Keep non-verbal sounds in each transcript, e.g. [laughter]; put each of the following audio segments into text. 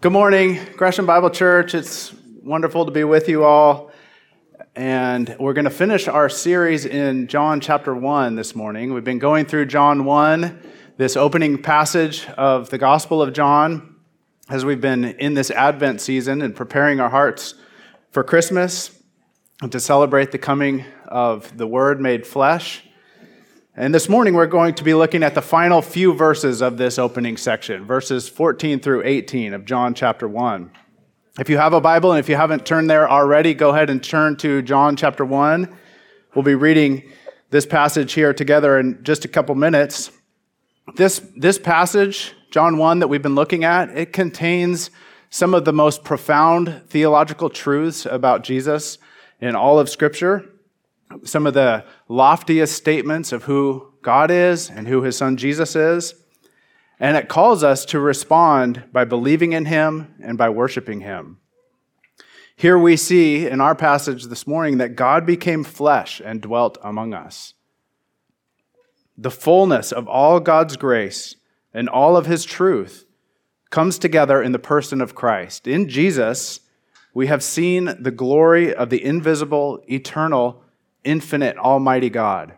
Good morning, Gresham Bible Church. It's wonderful to be with you all. And we're going to finish our series in John chapter 1 this morning. We've been going through John 1, this opening passage of the Gospel of John, as we've been in this Advent season and preparing our hearts for Christmas and to celebrate the coming of the Word made flesh. And this morning we're going to be looking at the final few verses of this opening section, verses 14 through 18 of John chapter 1. If you have a Bible and if you haven't turned there already, go ahead and turn to John chapter 1. We'll be reading this passage here together in just a couple minutes. This, this passage, John 1, that we've been looking at, it contains some of the most profound theological truths about Jesus in all of Scripture some of the loftiest statements of who God is and who his son Jesus is. And it calls us to respond by believing in him and by worshiping him. Here we see in our passage this morning that God became flesh and dwelt among us. The fullness of all God's grace and all of his truth comes together in the person of Christ. In Jesus, we have seen the glory of the invisible, eternal, infinite, almighty God.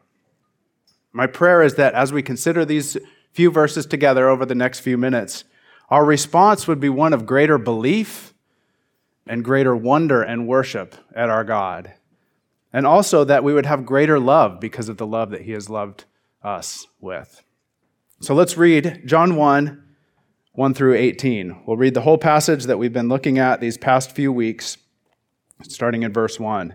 My prayer is that as we consider these few verses together over the next few minutes, our response would be one of greater belief and greater wonder and worship at our God. And also that we would have greater love because of the love that He has loved us with. So let's read John 1 1 through 18. We'll read the whole passage that we've been looking at these past few weeks, starting in verse 1.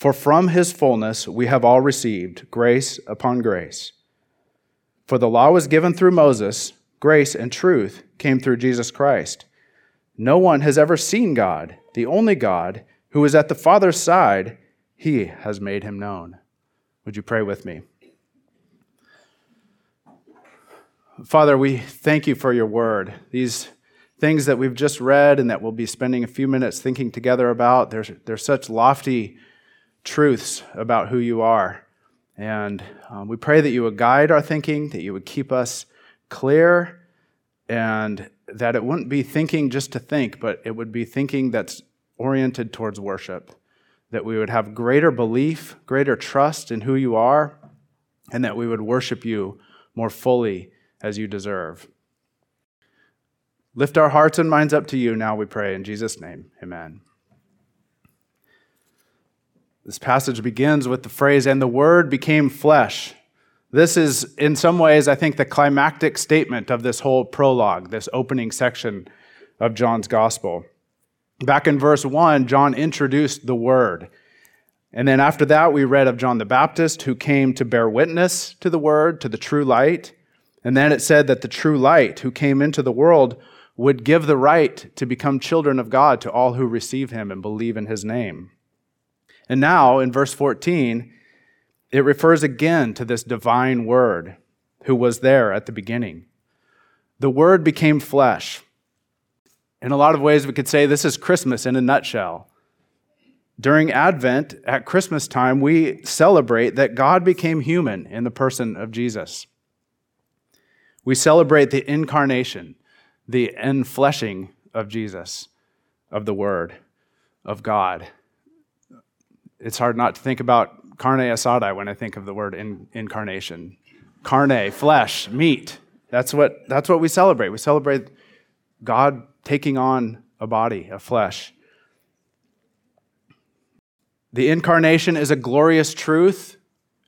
For from his fullness we have all received grace upon grace. For the law was given through Moses, grace and truth came through Jesus Christ. No one has ever seen God, the only God, who is at the Father's side, he has made him known. Would you pray with me? Father, we thank you for your word. These things that we've just read and that we'll be spending a few minutes thinking together about, they're, they're such lofty truths about who you are. And um, we pray that you would guide our thinking, that you would keep us clear, and that it wouldn't be thinking just to think, but it would be thinking that's oriented towards worship. That we would have greater belief, greater trust in who you are, and that we would worship you more fully as you deserve. Lift our hearts and minds up to you now, we pray. In Jesus' name, amen. This passage begins with the phrase, and the Word became flesh. This is, in some ways, I think, the climactic statement of this whole prologue, this opening section of John's Gospel. Back in verse 1, John introduced the Word. And then after that, we read of John the Baptist, who came to bear witness to the Word, to the true light. And then it said that the true light, who came into the world, would give the right to become children of God to all who receive him and believe in his name. And now in verse 14, it refers again to this divine word who was there at the beginning. The word became flesh. In a lot of ways, we could say this is Christmas in a nutshell. During Advent, at Christmas time, we celebrate that God became human in the person of Jesus. We celebrate the incarnation, the enfleshing of Jesus, of the Word, of God. It's hard not to think about carne asada when I think of the word in, incarnation. Carne, flesh, meat. That's what, that's what we celebrate. We celebrate God taking on a body, a flesh. The incarnation is a glorious truth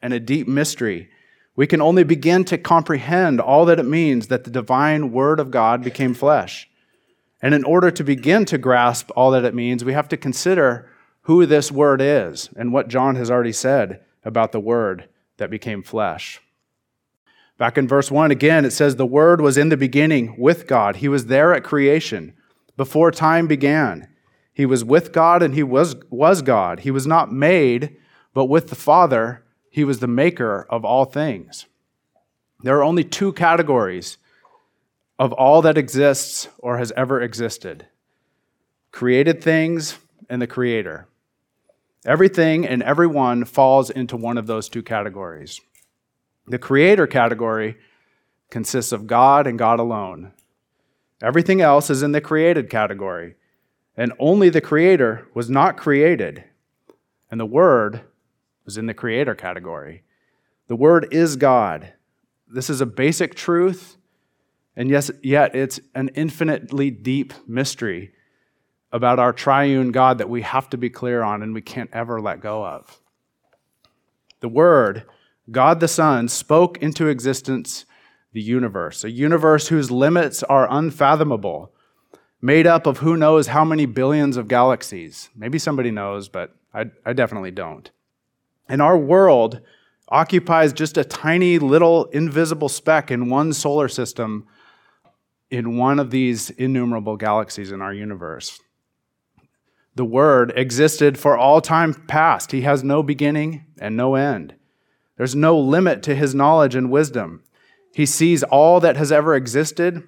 and a deep mystery. We can only begin to comprehend all that it means that the divine Word of God became flesh. And in order to begin to grasp all that it means, we have to consider who this Word is and what John has already said about the Word that became flesh. Back in verse 1 again, it says, The Word was in the beginning with God. He was there at creation before time began. He was with God and he was, was God. He was not made, but with the Father, he was the maker of all things. There are only two categories of all that exists or has ever existed created things and the Creator. Everything and everyone falls into one of those two categories. The Creator category consists of God and God alone. Everything else is in the created category and only the Creator was not created, and the Word was in the Creator category. The Word is God. This is a basic truth, and yes, yet it's an infinitely deep mystery about our triune God that we have to be clear on and we can't ever let go of. The Word, God the Son, spoke into existence the universe, a universe whose limits are unfathomable made up of who knows how many billions of galaxies. Maybe somebody knows, but I, I definitely don't. And our world occupies just a tiny little invisible speck in one solar system in one of these innumerable galaxies in our universe. The Word existed for all time past. He has no beginning and no end. There's no limit to his knowledge and wisdom. He sees all that has ever existed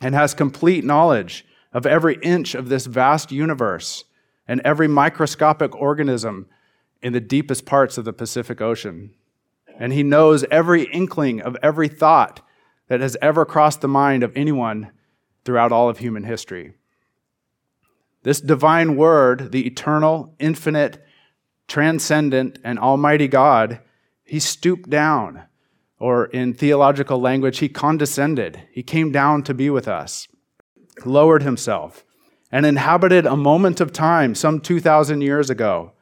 and has complete knowledge of every inch of this vast universe and every microscopic organism in the deepest parts of the Pacific Ocean. And he knows every inkling of every thought that has ever crossed the mind of anyone throughout all of human history. This divine word, the eternal, infinite, transcendent, and almighty God, he stooped down, or in theological language, he condescended. He came down to be with us lowered himself and inhabited a moment of time some 2,000 years ago.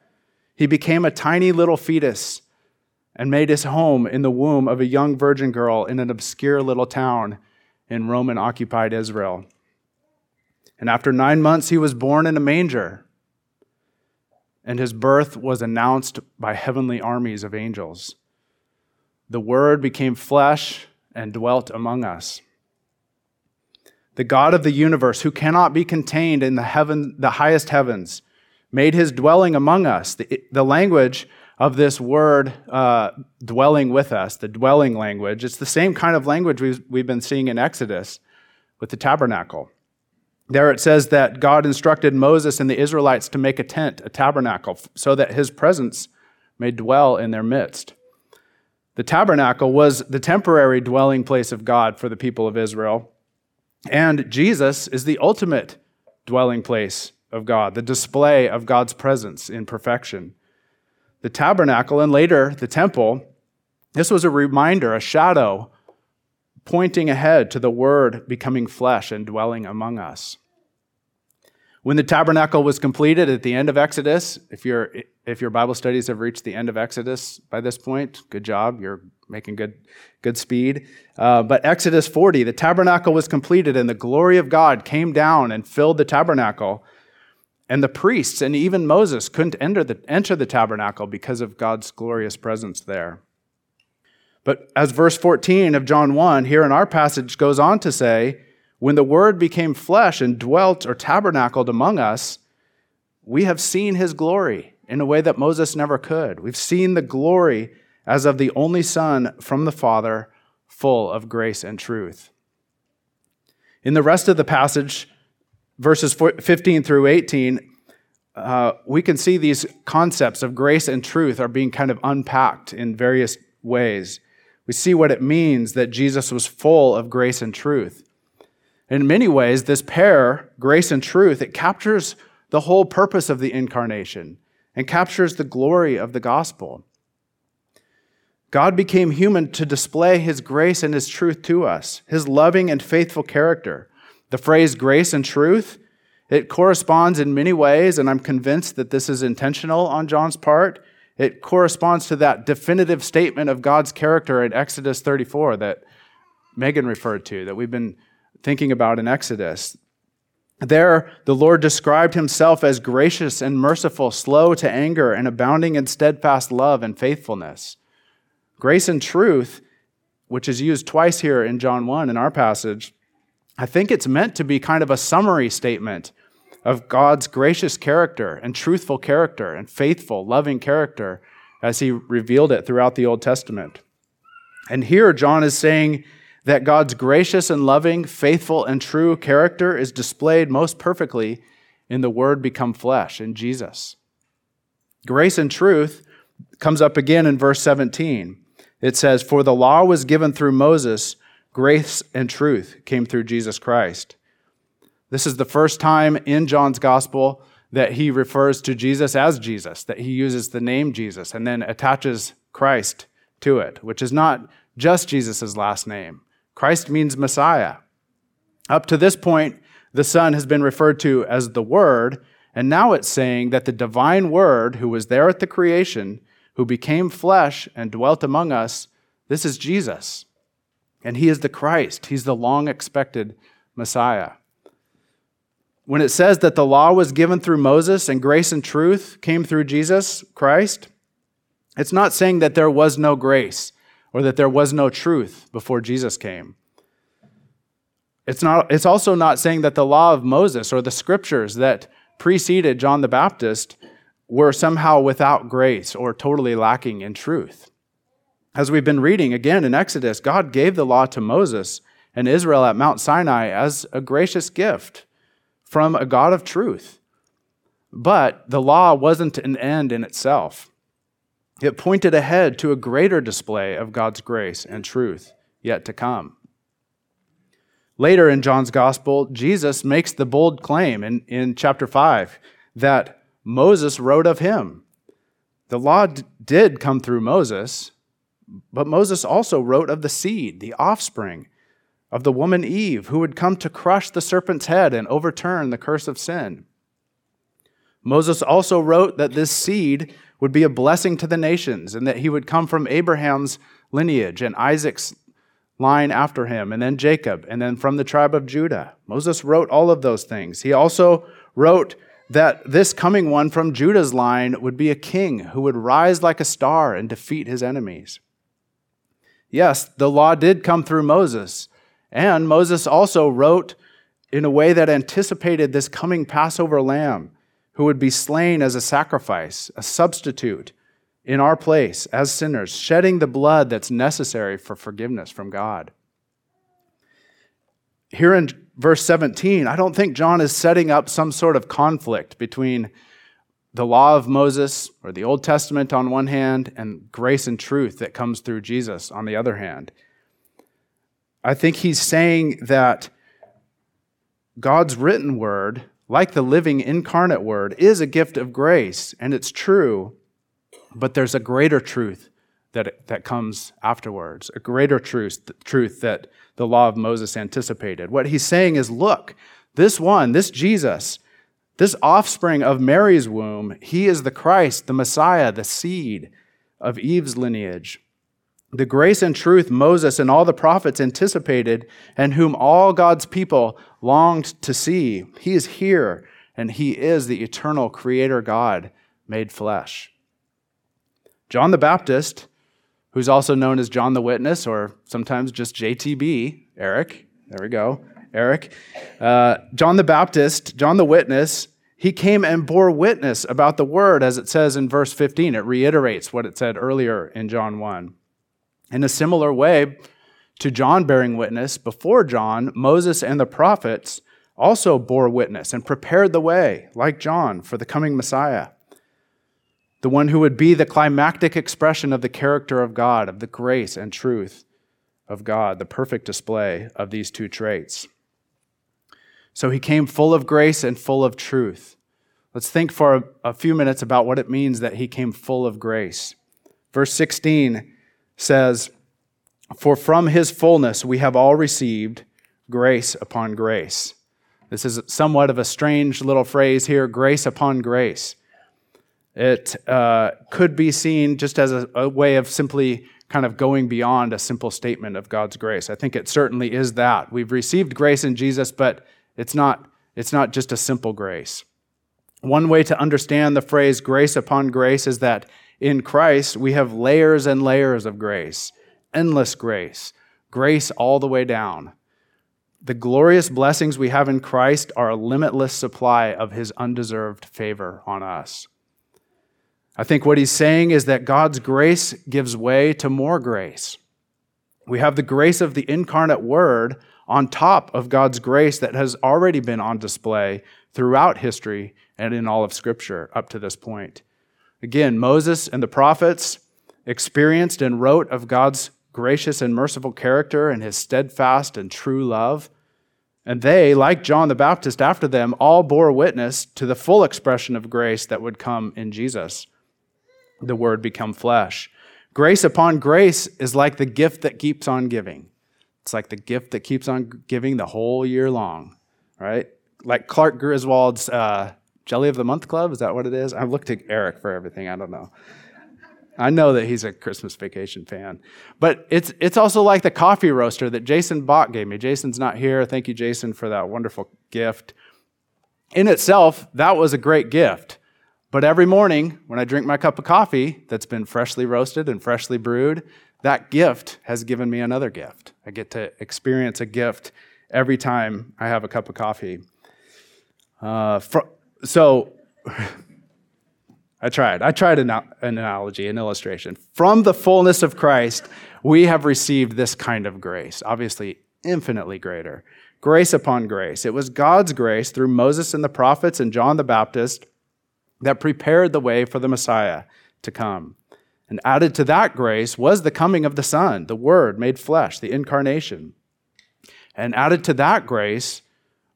He became a tiny little fetus and made his home in the womb of a young virgin girl in an obscure little town in Roman occupied Israel. And after nine months, he was born in a manger. And his birth was announced by heavenly armies of angels. The Word became flesh and dwelt among us the God of the universe, who cannot be contained in the heaven, the highest heavens, made his dwelling among us. The, the language of this word, uh, dwelling with us, the dwelling language, it's the same kind of language we've, we've been seeing in Exodus with the tabernacle. There it says that God instructed Moses and the Israelites to make a tent, a tabernacle, so that his presence may dwell in their midst. The tabernacle was the temporary dwelling place of God for the people of Israel. And Jesus is the ultimate dwelling place of God, the display of God's presence in perfection. The tabernacle and later the temple, this was a reminder, a shadow pointing ahead to the Word becoming flesh and dwelling among us. When the tabernacle was completed at the end of Exodus, if, you if your Bible studies have reached the end of Exodus by this point, good job. You're making good, good speed. Uh, but Exodus 40, the tabernacle was completed, and the glory of God came down and filled the tabernacle. And the priests and even Moses couldn't enter the, enter the tabernacle because of God's glorious presence there. But as verse 14 of John 1 here in our passage goes on to say, when the Word became flesh and dwelt or tabernacled among us, we have seen his glory in a way that Moses never could. We've seen the glory as of the only Son from the Father, full of grace and truth. In the rest of the passage, verses 15 through 18, uh, we can see these concepts of grace and truth are being kind of unpacked in various ways. We see what it means that Jesus was full of grace and truth. In many ways, this pair, grace and truth, it captures the whole purpose of the incarnation and captures the glory of the gospel. God became human to display his grace and his truth to us, his loving and faithful character. The phrase grace and truth, it corresponds in many ways, and I'm convinced that this is intentional on John's part. It corresponds to that definitive statement of God's character in Exodus 34 that Megan referred to, that we've been thinking about in Exodus. There, the Lord described himself as gracious and merciful, slow to anger, and abounding in steadfast love and faithfulness. Grace and truth, which is used twice here in John 1 in our passage, I think it's meant to be kind of a summary statement of God's gracious character and truthful character and faithful, loving character as he revealed it throughout the Old Testament. And here, John is saying that God's gracious and loving, faithful and true character is displayed most perfectly in the Word become flesh, in Jesus. Grace and truth comes up again in verse 17. It says, For the law was given through Moses, grace and truth came through Jesus Christ. This is the first time in John's gospel that he refers to Jesus as Jesus, that he uses the name Jesus and then attaches Christ to it, which is not just Jesus' last name. Christ means Messiah. Up to this point, the Son has been referred to as the Word, and now it's saying that the divine Word, who was there at the creation, who became flesh and dwelt among us, this is Jesus. And he is the Christ. He's the long expected Messiah. When it says that the law was given through Moses and grace and truth came through Jesus Christ, it's not saying that there was no grace or that there was no truth before Jesus came. It's, not, it's also not saying that the law of Moses or the scriptures that preceded John the Baptist were somehow without grace or totally lacking in truth. As we've been reading again in Exodus, God gave the law to Moses and Israel at Mount Sinai as a gracious gift from a God of truth. But the law wasn't an end in itself. It pointed ahead to a greater display of God's grace and truth yet to come. Later in John's gospel, Jesus makes the bold claim in, in chapter 5 that Moses wrote of him. The law d- did come through Moses, but Moses also wrote of the seed, the offspring of the woman Eve, who would come to crush the serpent's head and overturn the curse of sin. Moses also wrote that this seed would be a blessing to the nations and that he would come from Abraham's lineage and Isaac's line after him, and then Jacob, and then from the tribe of Judah. Moses wrote all of those things. He also wrote that this coming one from Judah's line would be a king who would rise like a star and defeat his enemies. Yes, the law did come through Moses, and Moses also wrote in a way that anticipated this coming Passover lamb who would be slain as a sacrifice, a substitute in our place as sinners, shedding the blood that's necessary for forgiveness from God. Here in verse 17, I don't think John is setting up some sort of conflict between the law of Moses or the Old Testament on one hand and grace and truth that comes through Jesus on the other hand. I think he's saying that God's written word, like the living incarnate word, is a gift of grace and it's true, but there's a greater truth that, that comes afterwards, a greater truth, truth that the law of Moses anticipated. What he's saying is look, this one, this Jesus, this offspring of Mary's womb, he is the Christ, the Messiah, the seed of Eve's lineage. The grace and truth Moses and all the prophets anticipated, and whom all God's people longed to see, he is here, and he is the eternal Creator God made flesh. John the Baptist who's also known as John the Witness or sometimes just JTB, Eric. There we go, Eric. Uh, John the Baptist, John the Witness, he came and bore witness about the word, as it says in verse 15. It reiterates what it said earlier in John 1. In a similar way to John bearing witness, before John, Moses and the prophets also bore witness and prepared the way, like John, for the coming Messiah, the one who would be the climactic expression of the character of God, of the grace and truth of God, the perfect display of these two traits. So he came full of grace and full of truth. Let's think for a, few minutes about what it means that he came full of grace. Verse 16 says, For from his fullness we have all received grace upon grace. This is somewhat of a strange little phrase here grace upon grace. It uh, could be seen just as a, a way of simply kind of going beyond a simple statement of God's grace. I think it certainly is that. We've received grace in Jesus, but it's not, it's not just a simple grace. One way to understand the phrase grace upon grace is that in Christ we have layers and layers of grace, endless grace, grace all the way down. The glorious blessings we have in Christ are a limitless supply of his undeserved favor on us. I think what he's saying is that God's grace gives way to more grace. We have the grace of the incarnate Word on top of God's grace that has already been on display throughout history and in all of Scripture up to this point. Again, Moses and the prophets experienced and wrote of God's gracious and merciful character and his steadfast and true love. And they, like John the Baptist after them, all bore witness to the full expression of grace that would come in Jesus the word become flesh. Grace upon grace is like the gift that keeps on giving. It's like the gift that keeps on giving the whole year long, right? Like Clark Griswold's uh, Jelly of the Month Club, is that what it is? I've looked to Eric for everything, I don't know. I know that he's a Christmas vacation fan. But it's, it's also like the coffee roaster that Jason Bach gave me. Jason's not here. Thank you, Jason, for that wonderful gift. In itself, that was a great gift. But every morning, when I drink my cup of coffee that's been freshly roasted and freshly brewed, that gift has given me another gift. I get to experience a gift every time I have a cup of coffee. Uh, so, [laughs] I tried. I tried an, an analogy, an illustration. From the fullness of Christ, we have received this kind of grace, obviously infinitely greater. Grace upon grace. It was God's grace through Moses and the prophets and John the Baptist that prepared the way for the Messiah to come. And added to that grace was the coming of the Son, the Word made flesh, the incarnation. And added to that grace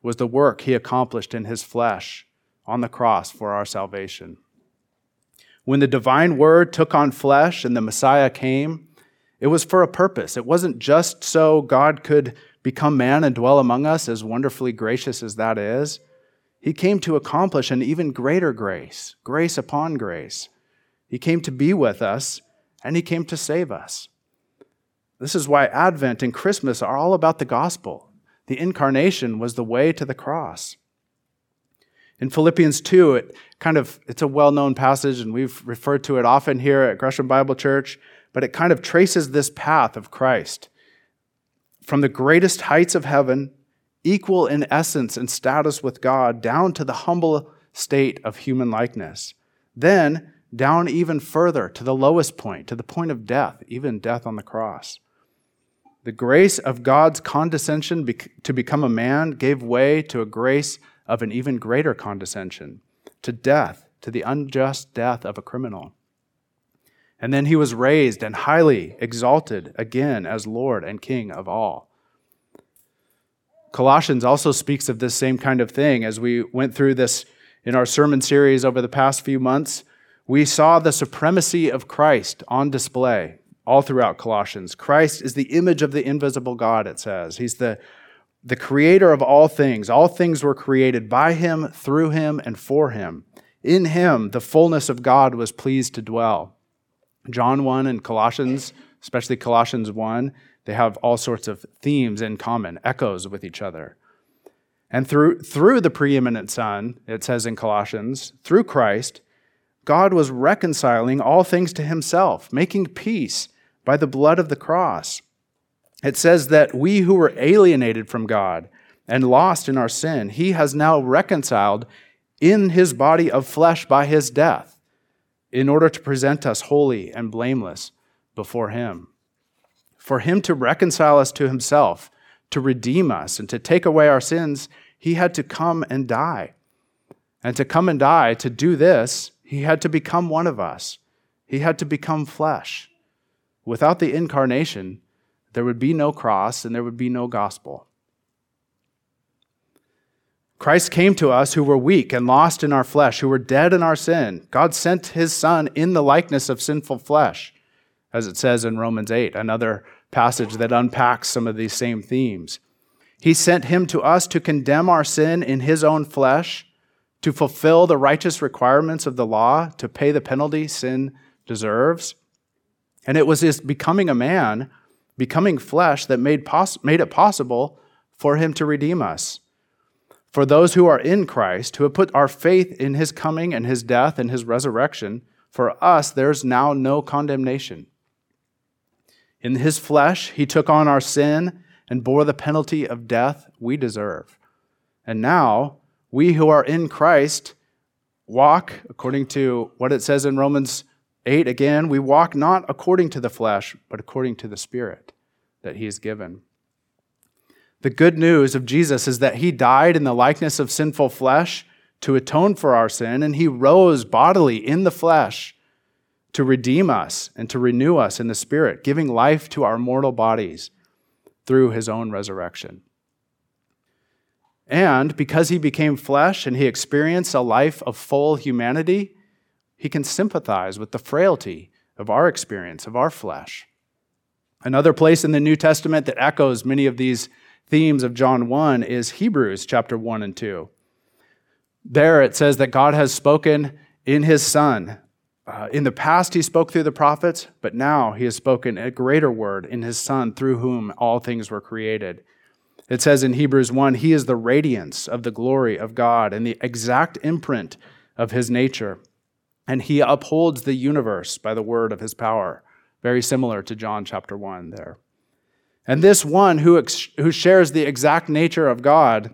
was the work he accomplished in his flesh on the cross for our salvation. When the divine Word took on flesh and the Messiah came, it was for a purpose. It wasn't just so God could become man and dwell among us, as wonderfully gracious as that is. He came to accomplish an even greater grace, grace upon grace. He came to be with us, and He came to save us. This is why Advent and Christmas are all about the gospel. The incarnation was the way to the cross. In Philippians 2, it kind of it's a well-known passage and we've referred to it often here at Gresham Bible Church, but it kind of traces this path of Christ from the greatest heights of heaven equal in essence and status with God, down to the humble state of human likeness. Then, down even further to the lowest point, to the point of death, even death on the cross. The grace of God's condescension to become a man gave way to a grace of an even greater condescension, to death, to the unjust death of a criminal. And then he was raised and highly exalted again as Lord and King of all. Colossians also speaks of this same kind of thing. As we went through this in our sermon series over the past few months, we saw the supremacy of Christ on display all throughout Colossians. Christ is the image of the invisible God, it says. He's the, the creator of all things. All things were created by him, through him, and for him. In him, the fullness of God was pleased to dwell. John 1 and Colossians, especially Colossians 1, they have all sorts of themes in common, echoes with each other. And through, through the preeminent Son, it says in Colossians, through Christ, God was reconciling all things to himself, making peace by the blood of the cross. It says that we who were alienated from God and lost in our sin, he has now reconciled in his body of flesh by his death, in order to present us holy and blameless before him for him to reconcile us to himself, to redeem us, and to take away our sins, he had to come and die. And to come and die, to do this, he had to become one of us. He had to become flesh. Without the incarnation, there would be no cross and there would be no gospel. Christ came to us who were weak and lost in our flesh, who were dead in our sin. God sent his Son in the likeness of sinful flesh, as it says in Romans 8, another passage that unpacks some of these same themes. He sent him to us to condemn our sin in his own flesh, to fulfill the righteous requirements of the law, to pay the penalty sin deserves. And it was his becoming a man, becoming flesh, that made, poss- made it possible for him to redeem us for those who are in Christ, who have put our faith in his coming and his death and his resurrection, for us there's now no condemnation. In his flesh, he took on our sin and bore the penalty of death we deserve. And now, we who are in Christ walk according to what it says in Romans 8 again, we walk not according to the flesh, but according to the Spirit that he has given. The good news of Jesus is that he died in the likeness of sinful flesh to atone for our sin, and he rose bodily in the flesh to redeem us and to renew us in the spirit, giving life to our mortal bodies through his own resurrection. And because he became flesh and he experienced a life of full humanity, he can sympathize with the frailty of our experience, of our flesh. Another place in the New Testament that echoes many of these themes of John 1 is Hebrews chapter 1 and 2. There it says that God has spoken in his Son. Uh, in the past, he spoke through the prophets, but now he has spoken a greater word in his Son, through whom all things were created. It says in Hebrews 1 He is the radiance of the glory of God and the exact imprint of his nature, and he upholds the universe by the word of his power. Very similar to John chapter 1 there. And this one who, ex- who shares the exact nature of God,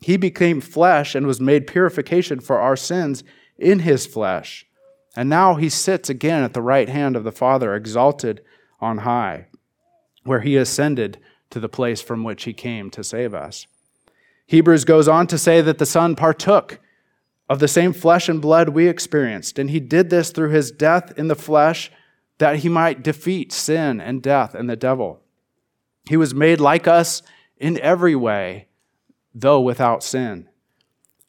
he became flesh and was made purification for our sins in his flesh. And now he sits again at the right hand of the Father, exalted on high, where he ascended to the place from which he came to save us. Hebrews goes on to say that the Son partook of the same flesh and blood we experienced, and he did this through his death in the flesh that he might defeat sin and death and the devil. He was made like us in every way, though without sin,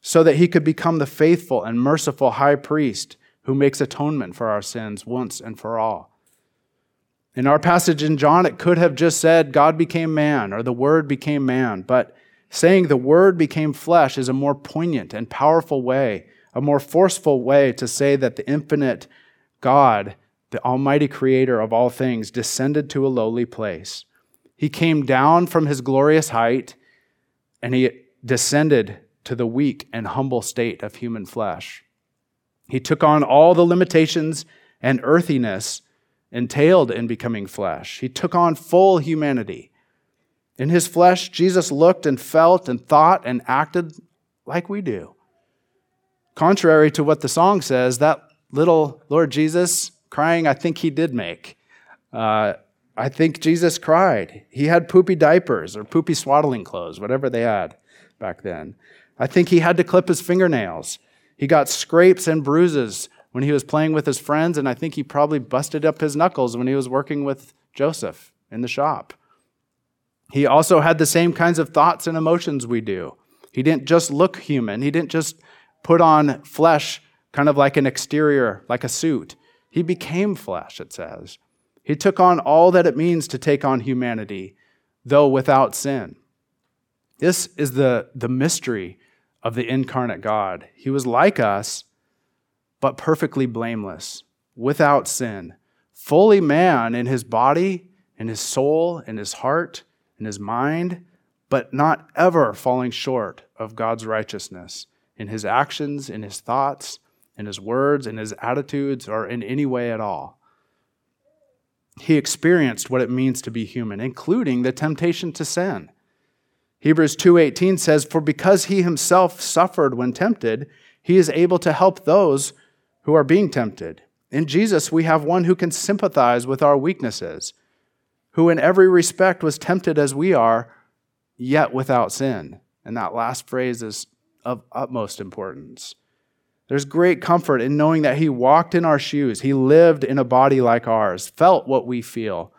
so that he could become the faithful and merciful high priest who makes atonement for our sins once and for all. In our passage in John, it could have just said, God became man, or the Word became man, but saying the Word became flesh is a more poignant and powerful way, a more forceful way to say that the infinite God, the Almighty Creator of all things, descended to a lowly place he came down from his glorious height and he descended to the weak and humble state of human flesh. He took on all the limitations and earthiness entailed in becoming flesh. He took on full humanity. In his flesh, Jesus looked and felt and thought and acted like we do. Contrary to what the song says, that little Lord Jesus crying, I think he did make. Uh, I think Jesus cried. He had poopy diapers or poopy swaddling clothes, whatever they had back then. I think he had to clip his fingernails. He got scrapes and bruises when he was playing with his friends, and I think he probably busted up his knuckles when he was working with Joseph in the shop. He also had the same kinds of thoughts and emotions we do. He didn't just look human, he didn't just put on flesh kind of like an exterior, like a suit. He became flesh, it says. He took on all that it means to take on humanity, though without sin. This is the, the mystery of the incarnate God. He was like us, but perfectly blameless, without sin, fully man in his body, in his soul, in his heart, in his mind, but not ever falling short of God's righteousness in his actions, in his thoughts, in his words, in his attitudes, or in any way at all he experienced what it means to be human, including the temptation to sin. Hebrews 2:18 says, "For because he himself suffered when tempted, he is able to help those who are being tempted." In Jesus, we have one who can sympathize with our weaknesses, who in every respect was tempted as we are, yet without sin. And that last phrase is of utmost importance. There's great comfort in knowing that He walked in our shoes. He lived in a body like ours, felt what we feel,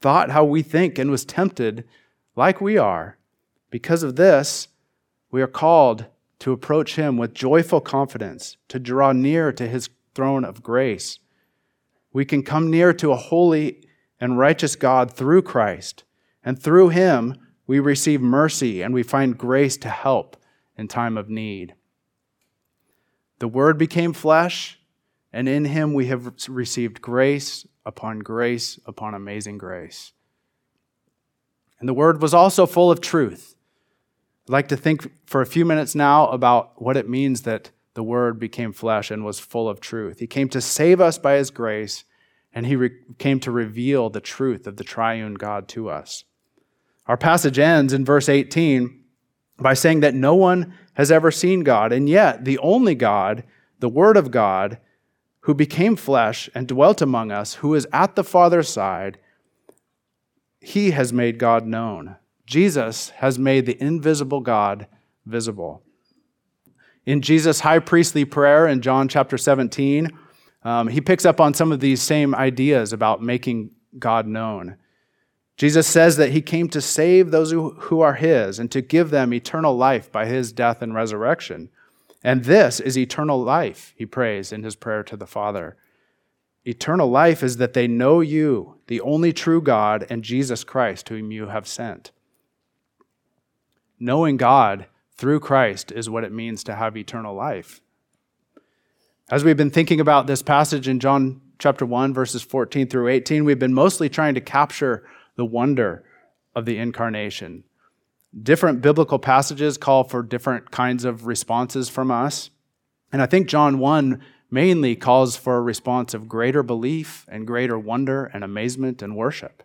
thought how we think, and was tempted like we are. Because of this, we are called to approach Him with joyful confidence, to draw near to His throne of grace. We can come near to a holy and righteous God through Christ, and through Him, we receive mercy and we find grace to help in time of need. The Word became flesh, and in Him we have received grace upon grace upon amazing grace. And the Word was also full of truth. I'd like to think for a few minutes now about what it means that the Word became flesh and was full of truth. He came to save us by His grace, and He re- came to reveal the truth of the triune God to us. Our passage ends in verse 18 by saying that no one has ever seen God, and yet the only God, the Word of God, who became flesh and dwelt among us, who is at the Father's side, he has made God known. Jesus has made the invisible God visible. In Jesus' high priestly prayer in John chapter 17, um, he picks up on some of these same ideas about making God known. Jesus says that he came to save those who, who are his and to give them eternal life by his death and resurrection. And this is eternal life, he prays in his prayer to the Father. Eternal life is that they know you, the only true God, and Jesus Christ, whom you have sent. Knowing God through Christ is what it means to have eternal life. As we've been thinking about this passage in John chapter 1, verses 14 through 18, we've been mostly trying to capture the wonder of the incarnation. Different biblical passages call for different kinds of responses from us. And I think John 1 mainly calls for a response of greater belief and greater wonder and amazement and worship.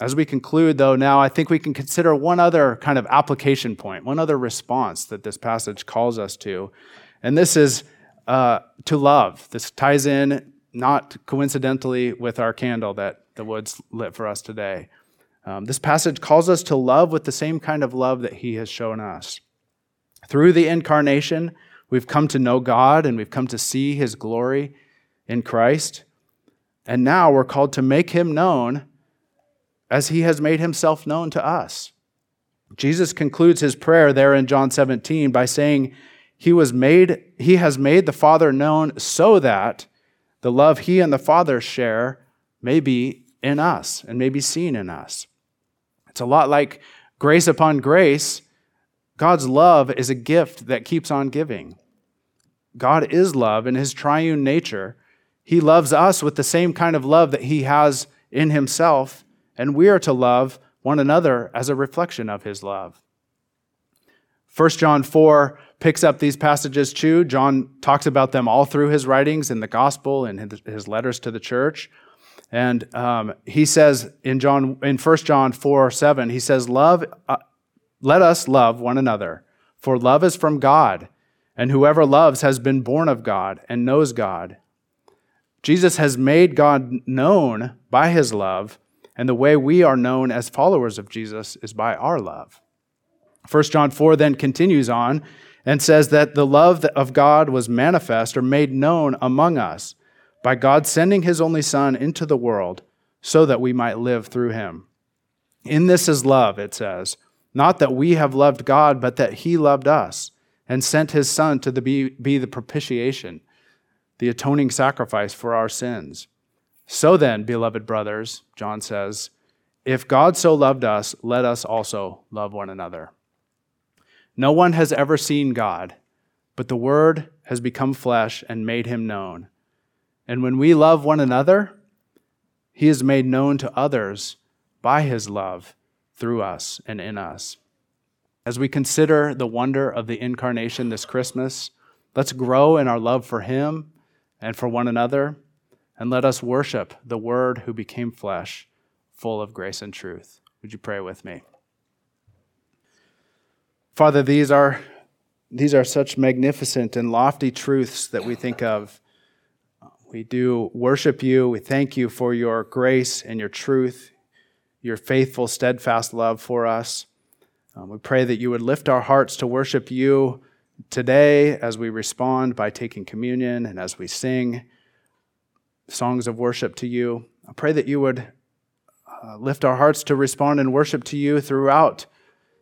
As we conclude, though, now I think we can consider one other kind of application point, one other response that this passage calls us to. And this is uh, to love. This ties in not coincidentally with our candle that the woods lit for us today. Um, this passage calls us to love with the same kind of love that He has shown us. Through the incarnation, we've come to know God and we've come to see His glory in Christ. And now we're called to make Him known as He has made Himself known to us. Jesus concludes his prayer there in John 17 by saying, He was made, He has made the Father known so that the love he and the Father share may be in us and may be seen in us. It's a lot like grace upon grace. God's love is a gift that keeps on giving. God is love in his triune nature. He loves us with the same kind of love that he has in himself, and we are to love one another as a reflection of his love. 1 John 4 picks up these passages too. John talks about them all through his writings in the gospel and his letters to the church. And um, he says in John in 1 John 4 7, he says, Love, uh, let us love one another, for love is from God, and whoever loves has been born of God and knows God. Jesus has made God known by his love, and the way we are known as followers of Jesus is by our love. 1 John 4 then continues on and says that the love of God was manifest or made known among us by God sending his only Son into the world so that we might live through him. In this is love, it says, not that we have loved God, but that he loved us and sent his Son to the, be, be the propitiation, the atoning sacrifice for our sins. So then, beloved brothers, John says, if God so loved us, let us also love one another. No one has ever seen God, but the Word has become flesh and made him known. And when we love one another, he is made known to others by his love through us and in us. As we consider the wonder of the incarnation this Christmas, let's grow in our love for him and for one another, and let us worship the Word who became flesh, full of grace and truth. Would you pray with me? Father, these are, these are such magnificent and lofty truths that we think of. We do worship you. We thank you for your grace and your truth. your faithful, steadfast love for us. Um, we pray that you would lift our hearts to worship you today as we respond by taking communion and as we sing songs of worship to you. I pray that you would uh, lift our hearts to respond and worship to you throughout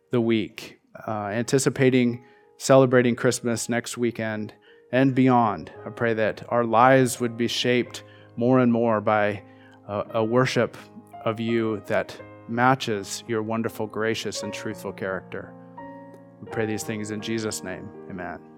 the week, uh, anticipating celebrating Christmas next weekend and beyond. I pray that our lives would be shaped more and more by a, a worship of you that matches your wonderful, gracious, and truthful character. We pray these things in Jesus' name. Amen.